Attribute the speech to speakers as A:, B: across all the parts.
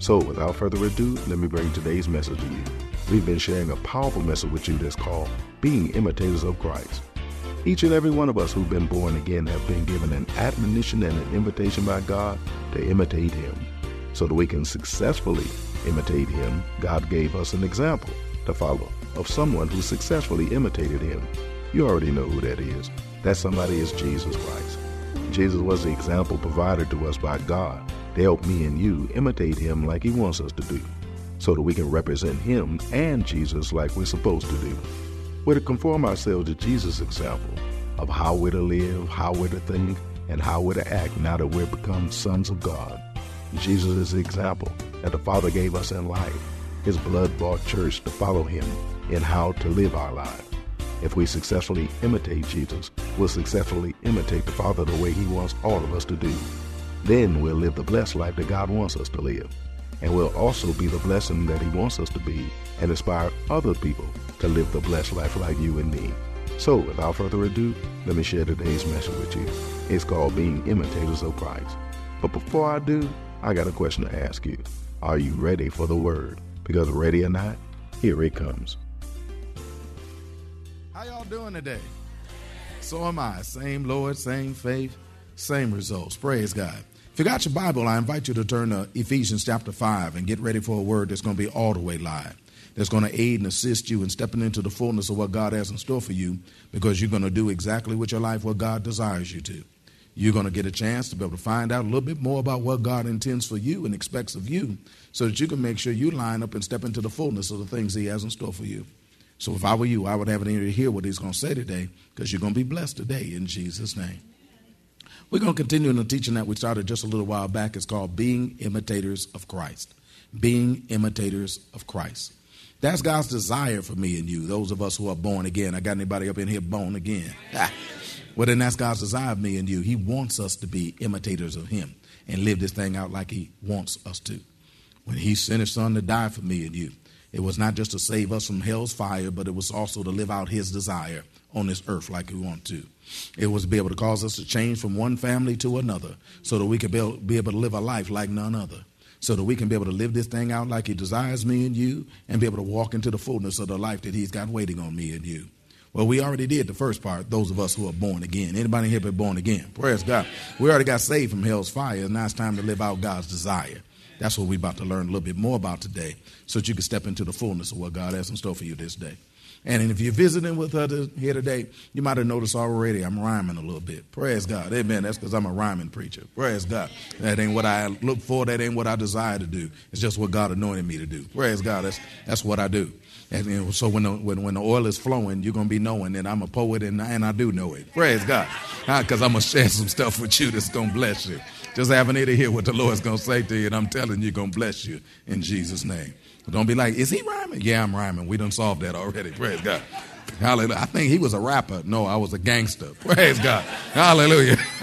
A: So, without further ado, let me bring today's message to you. We've been sharing a powerful message with you that's called Being Imitators of Christ. Each and every one of us who've been born again have been given an admonition and an invitation by God to imitate Him. So that we can successfully imitate Him, God gave us an example to follow of someone who successfully imitated Him. You already know who that is. That somebody is Jesus Christ. Jesus was the example provided to us by God to help me and you imitate him like he wants us to do, so that we can represent him and Jesus like we're supposed to do. We're to conform ourselves to Jesus' example of how we're to live, how we're to think, and how we're to act now that we've become sons of God. Jesus is the example that the Father gave us in life, his blood bought church to follow him in how to live our lives. If we successfully imitate Jesus, we'll successfully imitate the Father the way he wants all of us to do. Then we'll live the blessed life that God wants us to live. And we'll also be the blessing that He wants us to be and inspire other people to live the blessed life like you and me. So, without further ado, let me share today's message with you. It's called Being Imitators of Christ. But before I do, I got a question to ask you. Are you ready for the word? Because ready or not, here it comes.
B: How y'all doing today? So am I. Same Lord, same faith, same results. Praise God. If you got your Bible, I invite you to turn to Ephesians chapter 5 and get ready for a word that's going to be all the way live. That's going to aid and assist you in stepping into the fullness of what God has in store for you because you're going to do exactly with your life what God desires you to. You're going to get a chance to be able to find out a little bit more about what God intends for you and expects of you so that you can make sure you line up and step into the fullness of the things He has in store for you. So if I were you, I would have an ear to hear what He's going to say today because you're going to be blessed today in Jesus' name. We're going to continue in the teaching that we started just a little while back. It's called Being Imitators of Christ. Being Imitators of Christ. That's God's desire for me and you, those of us who are born again. I got anybody up in here born again? well, then that's God's desire of me and you. He wants us to be imitators of Him and live this thing out like He wants us to. When He sent His Son to die for me and you, it was not just to save us from hell's fire, but it was also to live out His desire on this earth like we want to. It was to be able to cause us to change from one family to another so that we could be able, to live a life like none other. So that we can be able to live this thing out like He desires me and you and be able to walk into the fullness of the life that He's got waiting on me and you. Well, we already did the first part, those of us who are born again. Anybody here been born again? Praise God. We already got saved from hell's fire, and now it's time to live out God's desire. That's what we're about to learn a little bit more about today so that you can step into the fullness of what God has in store for you this day. And if you're visiting with us here today, you might have noticed already I'm rhyming a little bit. Praise God. Amen. That's because I'm a rhyming preacher. Praise God. That ain't what I look for. That ain't what I desire to do. It's just what God anointed me to do. Praise God. That's, that's what I do. And know, so when the, when, when the oil is flowing, you're going to be knowing that I'm a poet and, and I do know it. Praise God. Because I'm going to share some stuff with you that's going to bless you. Just having it to hear what the Lord's going to say to you, and I'm telling you, going to bless you in Jesus' name. Don't be like, is he rhyming? Yeah, I'm rhyming. We done solved that already. Praise God. Hallelujah. I think he was a rapper. No, I was a gangster. Praise God. Hallelujah.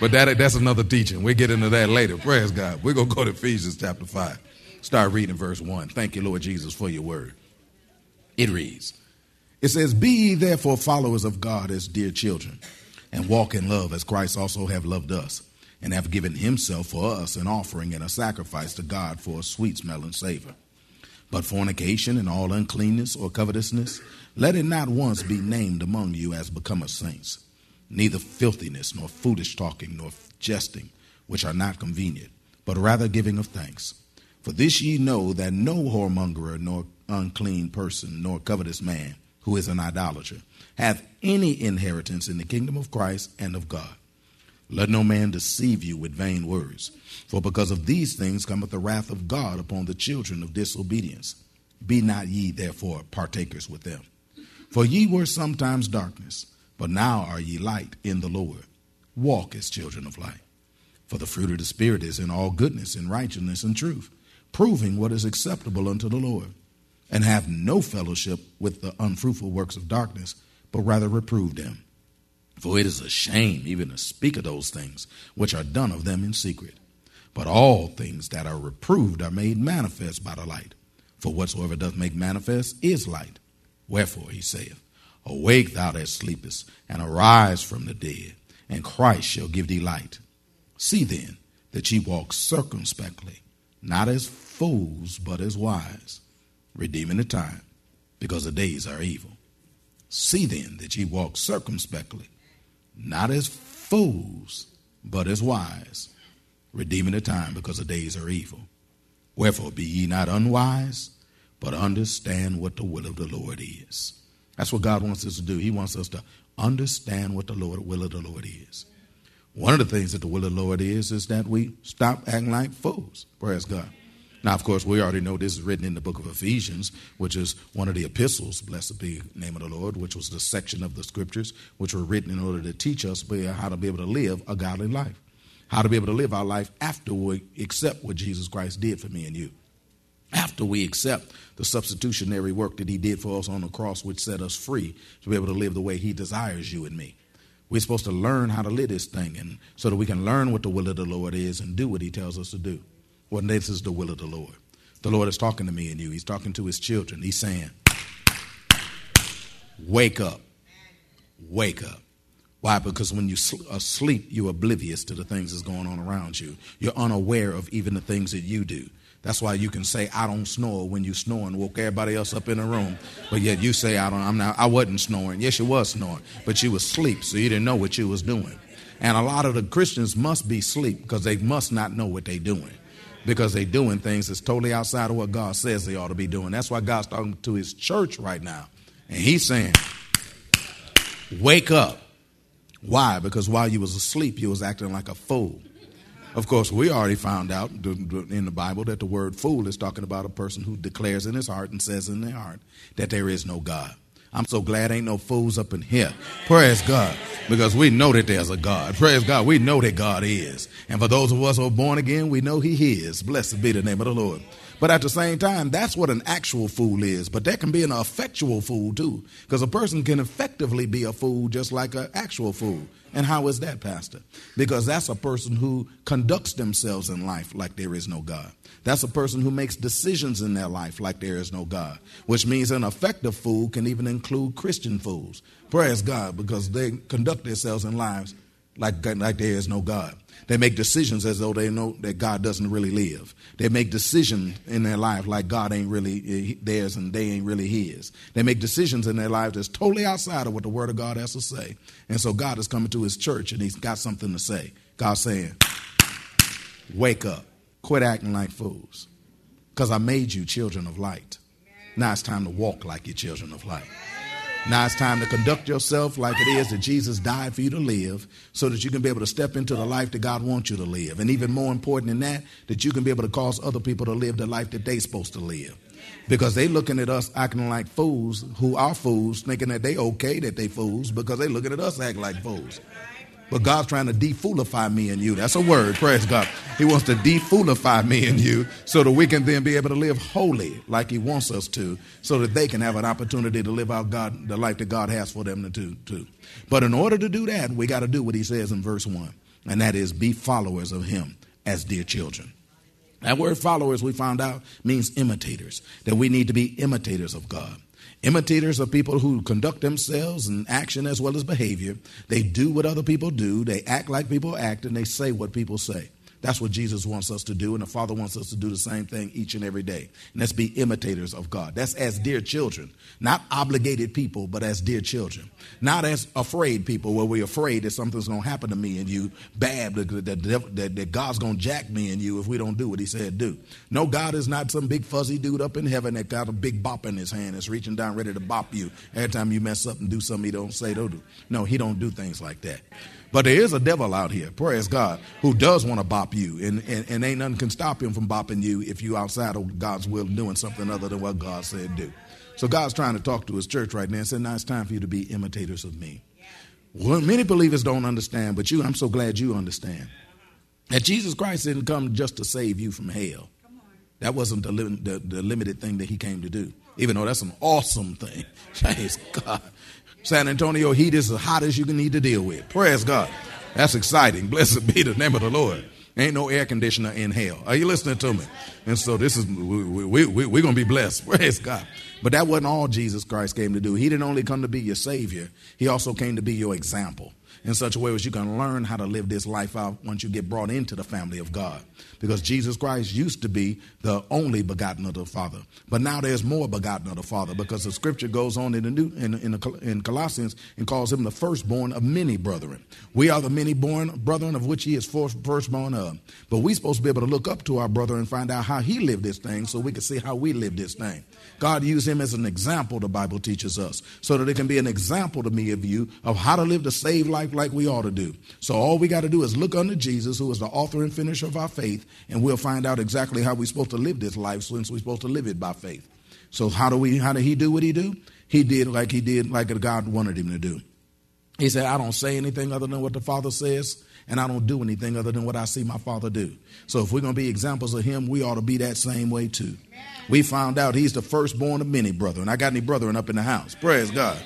B: but that, that's another teaching. We'll get into that later. Praise God. We're going to go to Ephesians chapter 5. Start reading verse 1. Thank you, Lord Jesus, for your word. It reads, It says, Be ye therefore followers of God as dear children, and walk in love as Christ also have loved us, and have given himself for us an offering and a sacrifice to God for a sweet smelling savor. But fornication and all uncleanness or covetousness, let it not once be named among you as becometh saints, neither filthiness, nor foolish talking, nor jesting, which are not convenient, but rather giving of thanks. For this ye know that no whoremonger, nor unclean person, nor covetous man, who is an idolater, hath any inheritance in the kingdom of Christ and of God. Let no man deceive you with vain words, for because of these things cometh the wrath of God upon the children of disobedience. Be not ye therefore partakers with them. For ye were sometimes darkness, but now are ye light in the Lord. Walk as children of light. For the fruit of the Spirit is in all goodness and righteousness and truth, proving what is acceptable unto the Lord. And have no fellowship with the unfruitful works of darkness, but rather reprove them. For it is a shame even to speak of those things which are done of them in secret. But all things that are reproved are made manifest by the light. For whatsoever doth make manifest is light. Wherefore he saith, Awake thou that sleepest, and arise from the dead, and Christ shall give thee light. See then that ye walk circumspectly, not as fools, but as wise, redeeming the time, because the days are evil. See then that ye walk circumspectly, not as fools, but as wise, redeeming the time, because the days are evil. Wherefore be ye not unwise, but understand what the will of the Lord is. That's what God wants us to do. He wants us to understand what the Lord will of the Lord is. One of the things that the will of the Lord is is that we stop acting like fools. Praise God. Now, of course, we already know this is written in the book of Ephesians, which is one of the epistles, blessed be the name of the Lord, which was the section of the scriptures which were written in order to teach us how to be able to live a godly life, how to be able to live our life after we accept what Jesus Christ did for me and you. After we accept the substitutionary work that he did for us on the cross, which set us free to be able to live the way he desires you and me. We're supposed to learn how to live this thing, and so that we can learn what the will of the Lord is and do what He tells us to do. Well, this is the will of the Lord. The Lord is talking to me and you. He's talking to His children. He's saying, "Wake up, wake up." Why? Because when you are asleep, uh, you're oblivious to the things that's going on around you. You're unaware of even the things that you do. That's why you can say I don't snore when you snore and woke everybody else up in the room. But yet you say I don't I'm not I wasn't snoring. Yes, you was snoring, but you was asleep, so you didn't know what you was doing. And a lot of the Christians must be asleep because they must not know what they're doing. Because they're doing things that's totally outside of what God says they ought to be doing. That's why God's talking to his church right now. And he's saying, Wake up. Why? Because while you was asleep, you was acting like a fool. Of course, we already found out in the Bible that the word fool is talking about a person who declares in his heart and says in their heart that there is no God. I'm so glad ain't no fools up in here. Praise God. Because we know that there's a God. Praise God. We know that God is. And for those of us who are born again, we know He is. Blessed be the name of the Lord. But at the same time, that's what an actual fool is. But that can be an effectual fool too, because a person can effectively be a fool just like an actual fool. And how is that, Pastor? Because that's a person who conducts themselves in life like there is no God. That's a person who makes decisions in their life like there is no God, which means an effective fool can even include Christian fools. Praise God, because they conduct themselves in lives like, like there is no God. They make decisions as though they know that God doesn't really live. They make decisions in their life like God ain't really eh, theirs and they ain't really His. They make decisions in their life that's totally outside of what the Word of God has to say. And so God is coming to His church and He's got something to say. God's saying, Wake up. Quit acting like fools. Because I made you children of light. Now it's time to walk like you're children of light. Now it's time to conduct yourself like it is that Jesus died for you to live so that you can be able to step into the life that God wants you to live. And even more important than that, that you can be able to cause other people to live the life that they're supposed to live. Because they looking at us acting like fools who are fools, thinking that they okay that they fools because they looking at us acting like fools. But God's trying to defoolify me and you. That's a word, praise God. He wants to defoolify me and you so that we can then be able to live holy like He wants us to, so that they can have an opportunity to live out God the life that God has for them to do. But in order to do that, we got to do what He says in verse 1, and that is be followers of Him as dear children. That word followers, we found out, means imitators, that we need to be imitators of God. Imitators are people who conduct themselves in action as well as behavior. They do what other people do, they act like people act, and they say what people say. That's what Jesus wants us to do, and the Father wants us to do the same thing each and every day. And let's be imitators of God. That's as dear children, not obligated people, but as dear children. Not as afraid people, where we're afraid that something's going to happen to me and you bad, that, that, that, God's going to jack me and you if we don't do what He said do. No, God is not some big fuzzy dude up in heaven that got a big bop in his hand that's reaching down ready to bop you every time you mess up and do something He don't say don't do. No, He don't do things like that. But there is a devil out here, praise God, who does want to bop you, and, and, and ain't nothing can stop him from bopping you if you outside of God's will doing something other than what God said do. So God's trying to talk to his church right now and said, now it's time for you to be imitators of me. Well, many believers don't understand, but you, I'm so glad you understand that Jesus Christ didn't come just to save you from hell. That wasn't the, the, the limited thing that he came to do, even though that's an awesome thing. Praise God. San Antonio heat is the hottest you can need to deal with. Praise God. That's exciting. Blessed be the name of the Lord. Ain't no air conditioner in hell. Are you listening to me? And so this is, we, we, we, we're going to be blessed. Praise God. But that wasn't all Jesus Christ came to do. He didn't only come to be your Savior, He also came to be your example in such a way as you can learn how to live this life out once you get brought into the family of God. Because Jesus Christ used to be the only begotten of the Father, but now there's more begotten of the Father because the Scripture goes on in the New in, in, the, in Colossians and calls him the firstborn of many brethren. We are the many born brethren of which he is firstborn of. But we're supposed to be able to look up to our brother and find out how he lived this thing, so we can see how we live this thing. God used him as an example, the Bible teaches us, so that it can be an example to me of you of how to live the saved life like we ought to do. So all we got to do is look unto Jesus, who is the author and finisher of our faith, and we'll find out exactly how we're supposed to live this life since we're supposed to live it by faith. So how do we how did he do what he do? He did like he did like God wanted him to do. He said, I don't say anything other than what the Father says, and I don't do anything other than what I see my Father do. So if we're going to be examples of Him, we ought to be that same way too. We found out He's the firstborn of many brethren. I got any brethren up in the house? Praise God.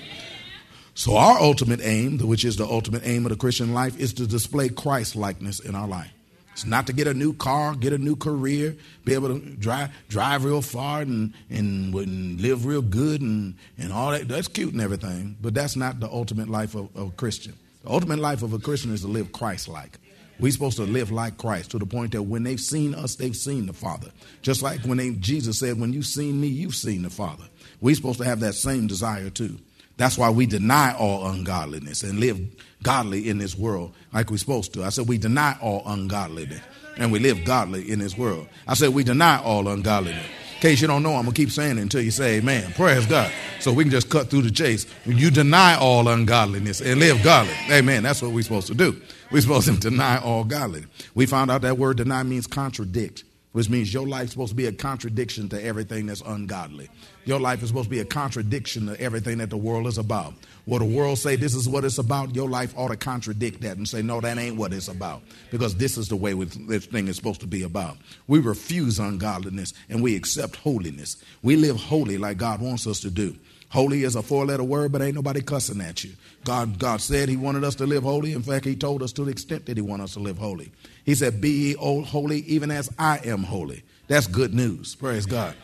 B: So our ultimate aim, which is the ultimate aim of the Christian life, is to display Christ likeness in our life. It's not to get a new car, get a new career, be able to drive drive real far and, and, and live real good and, and all that. That's cute and everything, but that's not the ultimate life of, of a Christian. The ultimate life of a Christian is to live Christ like. We're supposed to live like Christ to the point that when they've seen us, they've seen the Father. Just like when they, Jesus said, When you've seen me, you've seen the Father. We're supposed to have that same desire too. That's why we deny all ungodliness and live godly in this world like we're supposed to. I said we deny all ungodliness and we live godly in this world. I said we deny all ungodliness. In case you don't know, I'm going to keep saying it until you say amen. Praise God. So we can just cut through the chase. You deny all ungodliness and live godly. Amen. That's what we're supposed to do. We're supposed to deny all godliness. We found out that word deny means contradict, which means your life's supposed to be a contradiction to everything that's ungodly. Your life is supposed to be a contradiction to everything that the world is about. What the world say this is what it's about, your life ought to contradict that and say, no, that ain't what it's about. Because this is the way this thing is supposed to be about. We refuse ungodliness and we accept holiness. We live holy like God wants us to do. Holy is a four letter word, but ain't nobody cussing at you. God, God said He wanted us to live holy. In fact, He told us to the extent that He wanted us to live holy. He said, Be ye holy, even as I am holy. That's good news. Praise God.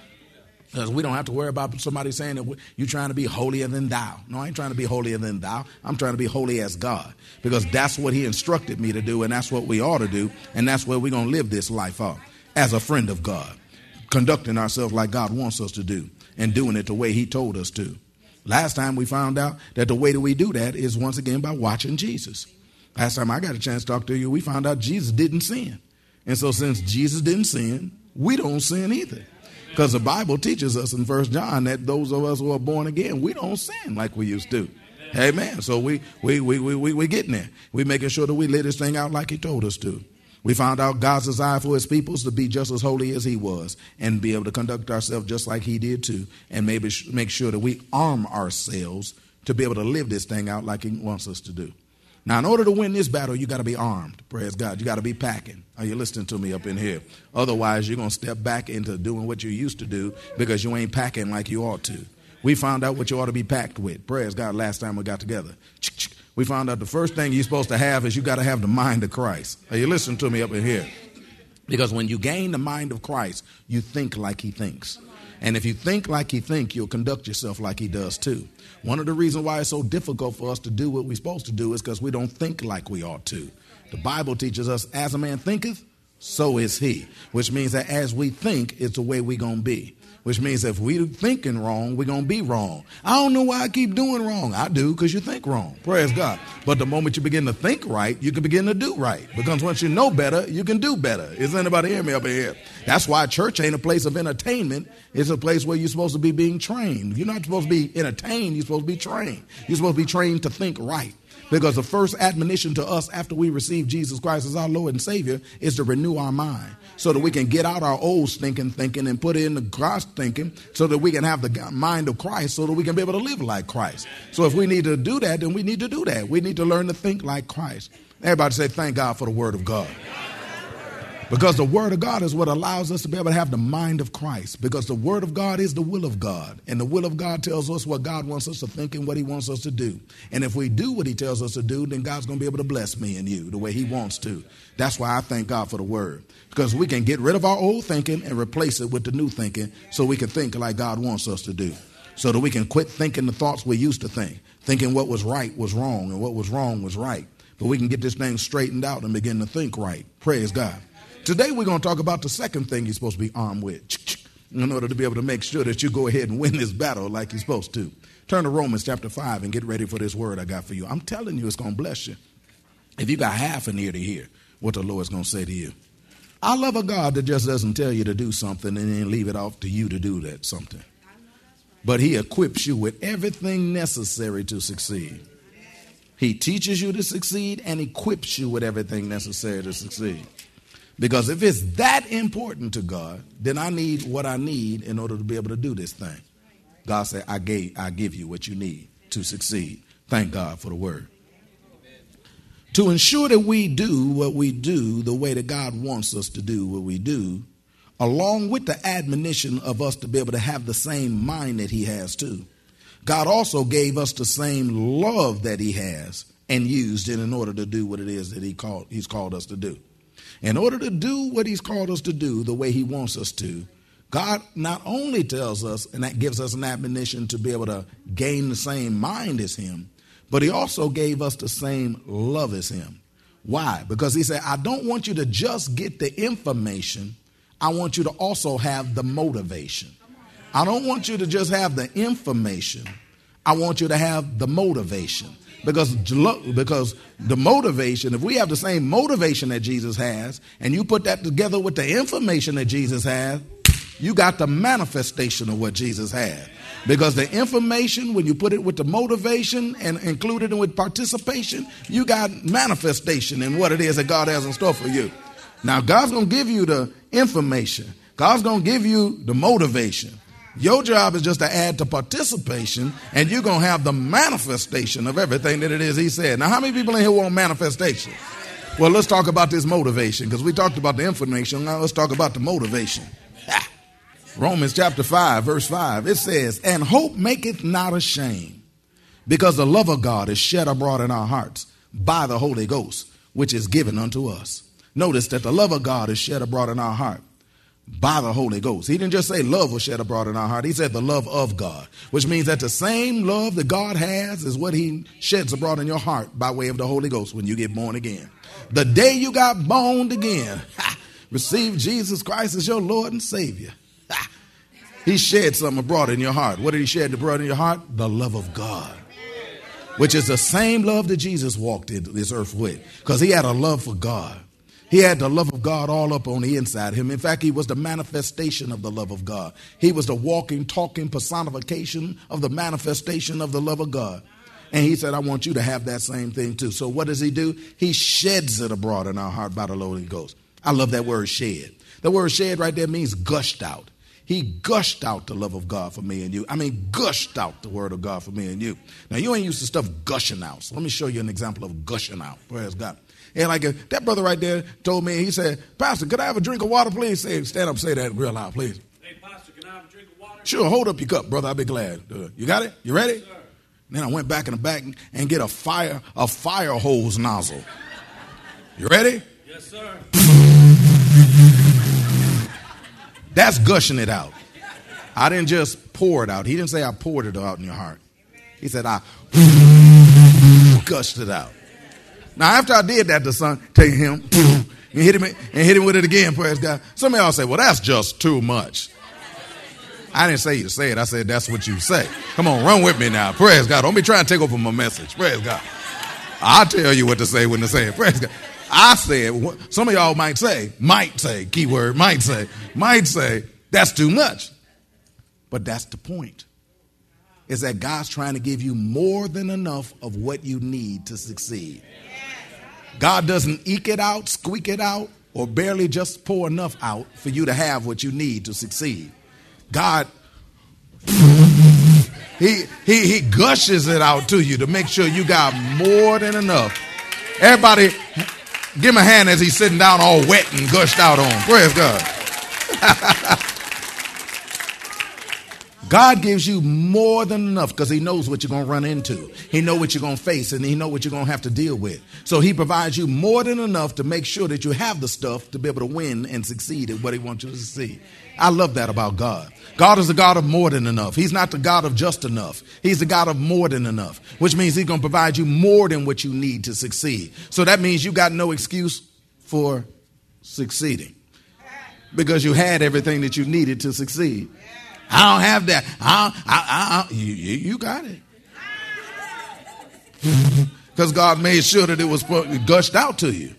B: Because we don't have to worry about somebody saying that you're trying to be holier than thou. No, I ain't trying to be holier than thou. I'm trying to be holy as God. Because that's what He instructed me to do, and that's what we ought to do, and that's where we're going to live this life out as a friend of God, conducting ourselves like God wants us to do, and doing it the way He told us to. Last time we found out that the way that we do that is once again by watching Jesus. Last time I got a chance to talk to you, we found out Jesus didn't sin. And so since Jesus didn't sin, we don't sin either. Because the Bible teaches us in First John that those of us who are born again, we don't sin like we used to. Amen. So we we we we we we getting there. We making sure that we live this thing out like He told us to. We found out God's desire for His people is to be just as holy as He was, and be able to conduct ourselves just like He did too, and maybe make sure that we arm ourselves to be able to live this thing out like He wants us to do. Now, in order to win this battle, you got to be armed. Praise God. You got to be packing. Are you listening to me up in here? Otherwise, you're going to step back into doing what you used to do because you ain't packing like you ought to. We found out what you ought to be packed with. Praise God. Last time we got together, we found out the first thing you're supposed to have is you got to have the mind of Christ. Are you listening to me up in here? Because when you gain the mind of Christ, you think like He thinks. And if you think like he thinks, you'll conduct yourself like he does too. One of the reasons why it's so difficult for us to do what we're supposed to do is because we don't think like we ought to. The Bible teaches us, as a man thinketh, so is he. Which means that as we think, it's the way we're going to be which means if we're thinking wrong, we're going to be wrong. I don't know why I keep doing wrong. I do because you think wrong. Praise God. But the moment you begin to think right, you can begin to do right. Because once you know better, you can do better. Is anybody hear me up here? That's why church ain't a place of entertainment. It's a place where you're supposed to be being trained. You're not supposed to be entertained. You're supposed to be trained. You're supposed to be trained to think right. Because the first admonition to us after we receive Jesus Christ as our Lord and Savior is to renew our mind so that we can get out our old stinking thinking and put in the Christ thinking so that we can have the mind of Christ so that we can be able to live like Christ. So if we need to do that, then we need to do that. We need to learn to think like Christ. Everybody say, Thank God for the Word of God. Because the Word of God is what allows us to be able to have the mind of Christ. Because the Word of God is the will of God. And the will of God tells us what God wants us to think and what He wants us to do. And if we do what He tells us to do, then God's going to be able to bless me and you the way He wants to. That's why I thank God for the Word. Because we can get rid of our old thinking and replace it with the new thinking so we can think like God wants us to do. So that we can quit thinking the thoughts we used to think, thinking what was right was wrong and what was wrong was right. But we can get this thing straightened out and begin to think right. Praise God. Today we're going to talk about the second thing you're supposed to be armed with in order to be able to make sure that you go ahead and win this battle like you're supposed to. Turn to Romans chapter 5 and get ready for this word I got for you. I'm telling you, it's going to bless you. If you got half an ear to hear what the Lord's going to say to you. I love a God that just doesn't tell you to do something and then leave it off to you to do that something. But He equips you with everything necessary to succeed. He teaches you to succeed and equips you with everything necessary to succeed. Because if it's that important to God, then I need what I need in order to be able to do this thing. God said, I gave I give you what you need to succeed. Thank God for the word. To ensure that we do what we do the way that God wants us to do what we do, along with the admonition of us to be able to have the same mind that He has too. God also gave us the same love that He has and used it in order to do what it is that He called He's called us to do. In order to do what He's called us to do the way He wants us to, God not only tells us and that gives us an admonition to be able to gain the same mind as Him, but He also gave us the same love as Him. Why? Because He said, I don't want you to just get the information, I want you to also have the motivation. I don't want you to just have the information, I want you to have the motivation. Because, because the motivation, if we have the same motivation that Jesus has, and you put that together with the information that Jesus has, you got the manifestation of what Jesus had. Because the information, when you put it with the motivation and included it with participation, you got manifestation in what it is that God has in store for you. Now, God's going to give you the information, God's going to give you the motivation. Your job is just to add to participation, and you're going to have the manifestation of everything that it is He said. Now, how many people in here want manifestation? Well, let's talk about this motivation because we talked about the information. Now, let's talk about the motivation. Romans chapter 5, verse 5, it says, And hope maketh not ashamed, because the love of God is shed abroad in our hearts by the Holy Ghost, which is given unto us. Notice that the love of God is shed abroad in our heart by the Holy Ghost. He didn't just say love was shed abroad in our heart. He said the love of God, which means that the same love that God has is what he sheds abroad in your heart by way of the Holy Ghost when you get born again. The day you got born again, receive Jesus Christ as your Lord and Savior. he shed something abroad in your heart. What did he shed abroad in your heart? The love of God. Which is the same love that Jesus walked into this earth with. Because he had a love for God. He had the love of God all up on the inside of him. In fact, he was the manifestation of the love of God. He was the walking, talking personification of the manifestation of the love of God. And he said, I want you to have that same thing too. So what does he do? He sheds it abroad in our heart by the Holy Ghost. I love that word shed. The word shed right there means gushed out. He gushed out the love of God for me and you. I mean, gushed out the word of God for me and you. Now, you ain't used to stuff gushing out. So let me show you an example of gushing out. Praise God. And like uh, that brother right there told me, he said, Pastor, could I have a drink of water, please? Say, stand up, say that real loud, please.
C: Hey, Pastor, can I have a drink of water?
B: Sure, hold up your cup, brother. I'll be glad. Uh, you got it? You ready? Yes, then I went back in the back and get a fire a fire hose nozzle. You ready?
C: Yes, sir.
B: That's gushing it out. I didn't just pour it out. He didn't say I poured it out in your heart. He said I gushed it out. Now, after I did that the son, to him, and hit him and hit him with it again. Praise God. Some of y'all say, "Well, that's just too much." I didn't say you say it. I said that's what you say. Come on, run with me now. Praise God. Don't be trying to take over my message. Praise God. I'll tell you what to say when to say it. Praise God. I said, some of y'all might say, might say, keyword, might say, might say, that's too much. But that's the point. Is that God's trying to give you more than enough of what you need to succeed. God doesn't eke it out, squeak it out, or barely just pour enough out for you to have what you need to succeed. God, he, he, he gushes it out to you to make sure you got more than enough. Everybody, give him a hand as he's sitting down all wet and gushed out on. Praise God. God gives you more than enough because he knows what you're going to run into. He know what you're going to face and he know what you're going to have to deal with. So he provides you more than enough to make sure that you have the stuff to be able to win and succeed at what he wants you to succeed. I love that about God. God is the God of more than enough. He's not the God of just enough. He's the God of more than enough, which means he's going to provide you more than what you need to succeed. So that means you got no excuse for succeeding because you had everything that you needed to succeed. I don't have that. I, I, I, you, you got it. Because God made sure that it was gushed out to you.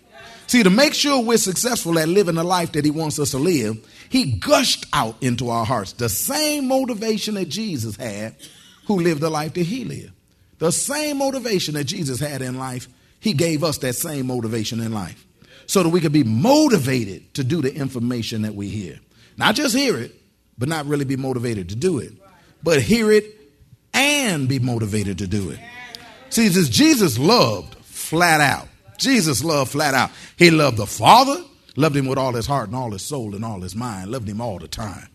B: See, to make sure we're successful at living the life that He wants us to live, He gushed out into our hearts the same motivation that Jesus had, who lived the life that He lived. The same motivation that Jesus had in life, He gave us that same motivation in life. So that we could be motivated to do the information that we hear. Not just hear it, but not really be motivated to do it. But hear it and be motivated to do it. See, Jesus loved flat out. Jesus loved flat out. He loved the Father, loved him with all his heart and all his soul and all his mind, loved him all the time.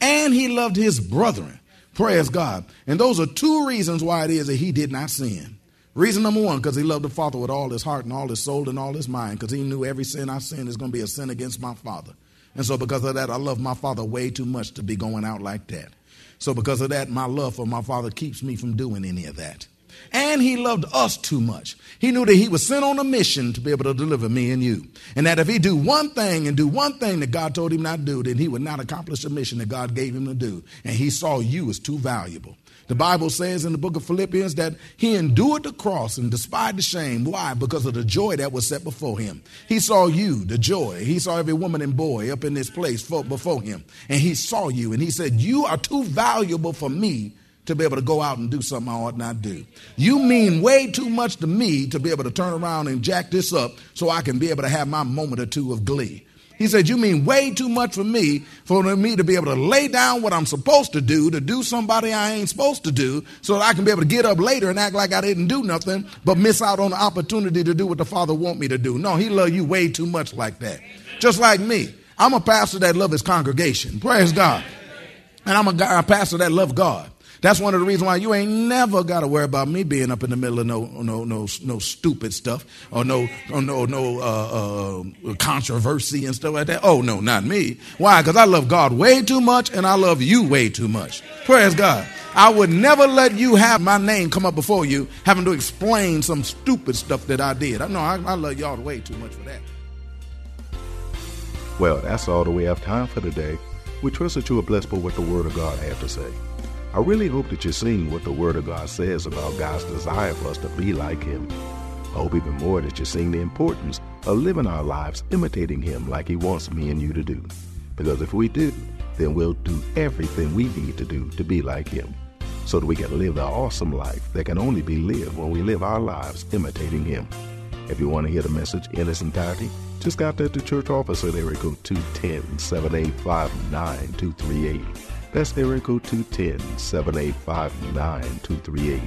B: And he loved his brethren. Praise God. And those are two reasons why it is that he did not sin. Reason number one, because he loved the Father with all his heart and all his soul and all his mind, because he knew every sin I sin is going to be a sin against my Father. And so, because of that, I love my father way too much to be going out like that. So, because of that, my love for my father keeps me from doing any of that. And he loved us too much. He knew that he was sent on a mission to be able to deliver me and you. And that if he do one thing and do one thing that God told him not to do, then he would not accomplish the mission that God gave him to do. And he saw you as too valuable. The Bible says in the book of Philippians that he endured the cross and despised the shame. Why? Because of the joy that was set before him. He saw you, the joy. He saw every woman and boy up in this place before him. And he saw you and he said, You are too valuable for me to be able to go out and do something I ought not do. You mean way too much to me to be able to turn around and jack this up so I can be able to have my moment or two of glee. He said, You mean way too much for me, for me to be able to lay down what I'm supposed to do, to do somebody I ain't supposed to do, so that I can be able to get up later and act like I didn't do nothing, but miss out on the opportunity to do what the Father want me to do. No, He love you way too much like that. Just like me. I'm a pastor that love his congregation. Praise God. And I'm a, guy, a pastor that love God. That's one of the reasons why you ain't never got to worry about me being up in the middle of no no no no stupid stuff or no or no no uh, uh, controversy and stuff like that. Oh no, not me. Why? Because I love God way too much and I love you way too much. Praise God. I would never let you have my name come up before you, having to explain some stupid stuff that I did. I know I, I love y'all way too much for that.
A: Well, that's all that we have time for today. We trust that you are blessed by what the Word of God has to say. I really hope that you're seeing what the Word of God says about God's desire for us to be like Him. I hope even more that you're seeing the importance of living our lives imitating Him like He wants me and you to do. Because if we do, then we'll do everything we need to do to be like Him, so that we can live the awesome life that can only be lived when we live our lives imitating Him. If you want to hear the message in its entirety, just contact the church office at area code 210 785 9238. That's area code 210 785 9238.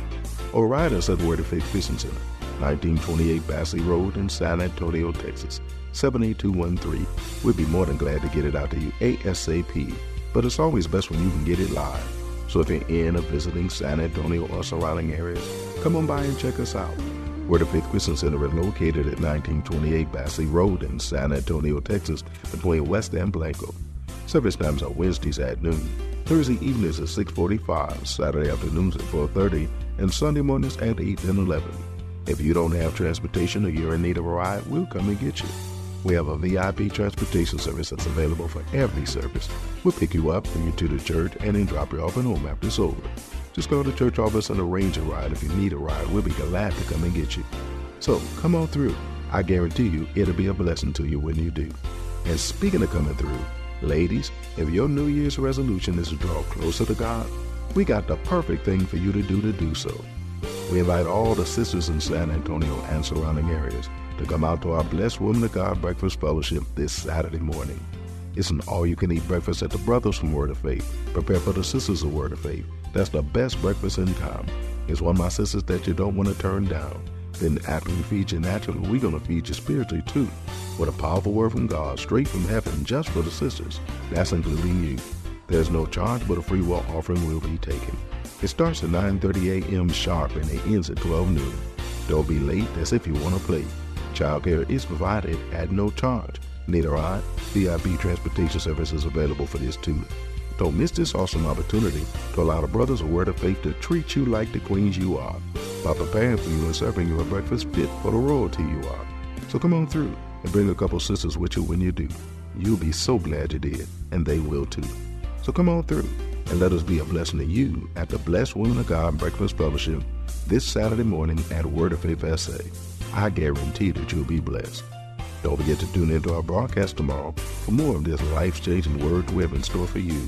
A: Or write us at Word of Faith Christian Center, 1928 Basse Road in San Antonio, Texas, 78213. We'd be more than glad to get it out to you ASAP, but it's always best when you can get it live. So if you're in or visiting San Antonio or surrounding areas, come on by and check us out. Word of Faith Christian Center is located at 1928 Basse Road in San Antonio, Texas, between West and Blanco. Service times are Wednesdays at noon, Thursday evenings at 6.45, Saturday afternoons at 4.30, and Sunday mornings at 8 and 11. If you don't have transportation or you're in need of a ride, we'll come and get you.
B: We have a VIP transportation service that's available for every service. We'll pick you up, bring you to the church, and then drop you off at home after it's over. Just go to the church office and arrange a ride. If you need a ride, we'll be glad to come and get you. So come on through. I guarantee you it'll be a blessing to you when you do. And speaking of coming through, ladies, if your New Year's resolution is to draw closer to God, we got the perfect thing for you to do to do so. We invite all the sisters in San Antonio and surrounding areas to come out to our Blessed Woman of God Breakfast Fellowship this Saturday morning. It's an all you can eat breakfast at the Brothers from Word of Faith, Prepare for the Sisters of Word of Faith. That's the best breakfast in town. It's one of my sisters that you don't want to turn down. Then after we feed you naturally, we're going to feed you spiritually too. With a powerful word from God, straight from heaven, just for the sisters. That's including you. There's no charge, but a free will offering will be taken. It starts at 9.30 a.m. sharp and it ends at 12 noon. Don't be late, as if you want to play. Childcare is provided at no charge. A ride? VIP transportation service is available for this too. Don't miss this awesome opportunity to allow the Brothers of Word of Faith to treat you like the queens you are by preparing for you and serving you a breakfast fit for the royalty you are. So come on through and bring a couple sisters with you when you do. You'll be so glad you did, and they will too. So come on through and let us be a blessing to you at the Blessed Women of God Breakfast Fellowship this Saturday morning at Word of Faith SA. I guarantee that you'll be blessed. Don't forget to tune into our broadcast tomorrow for more of this life-changing word we have in store for you.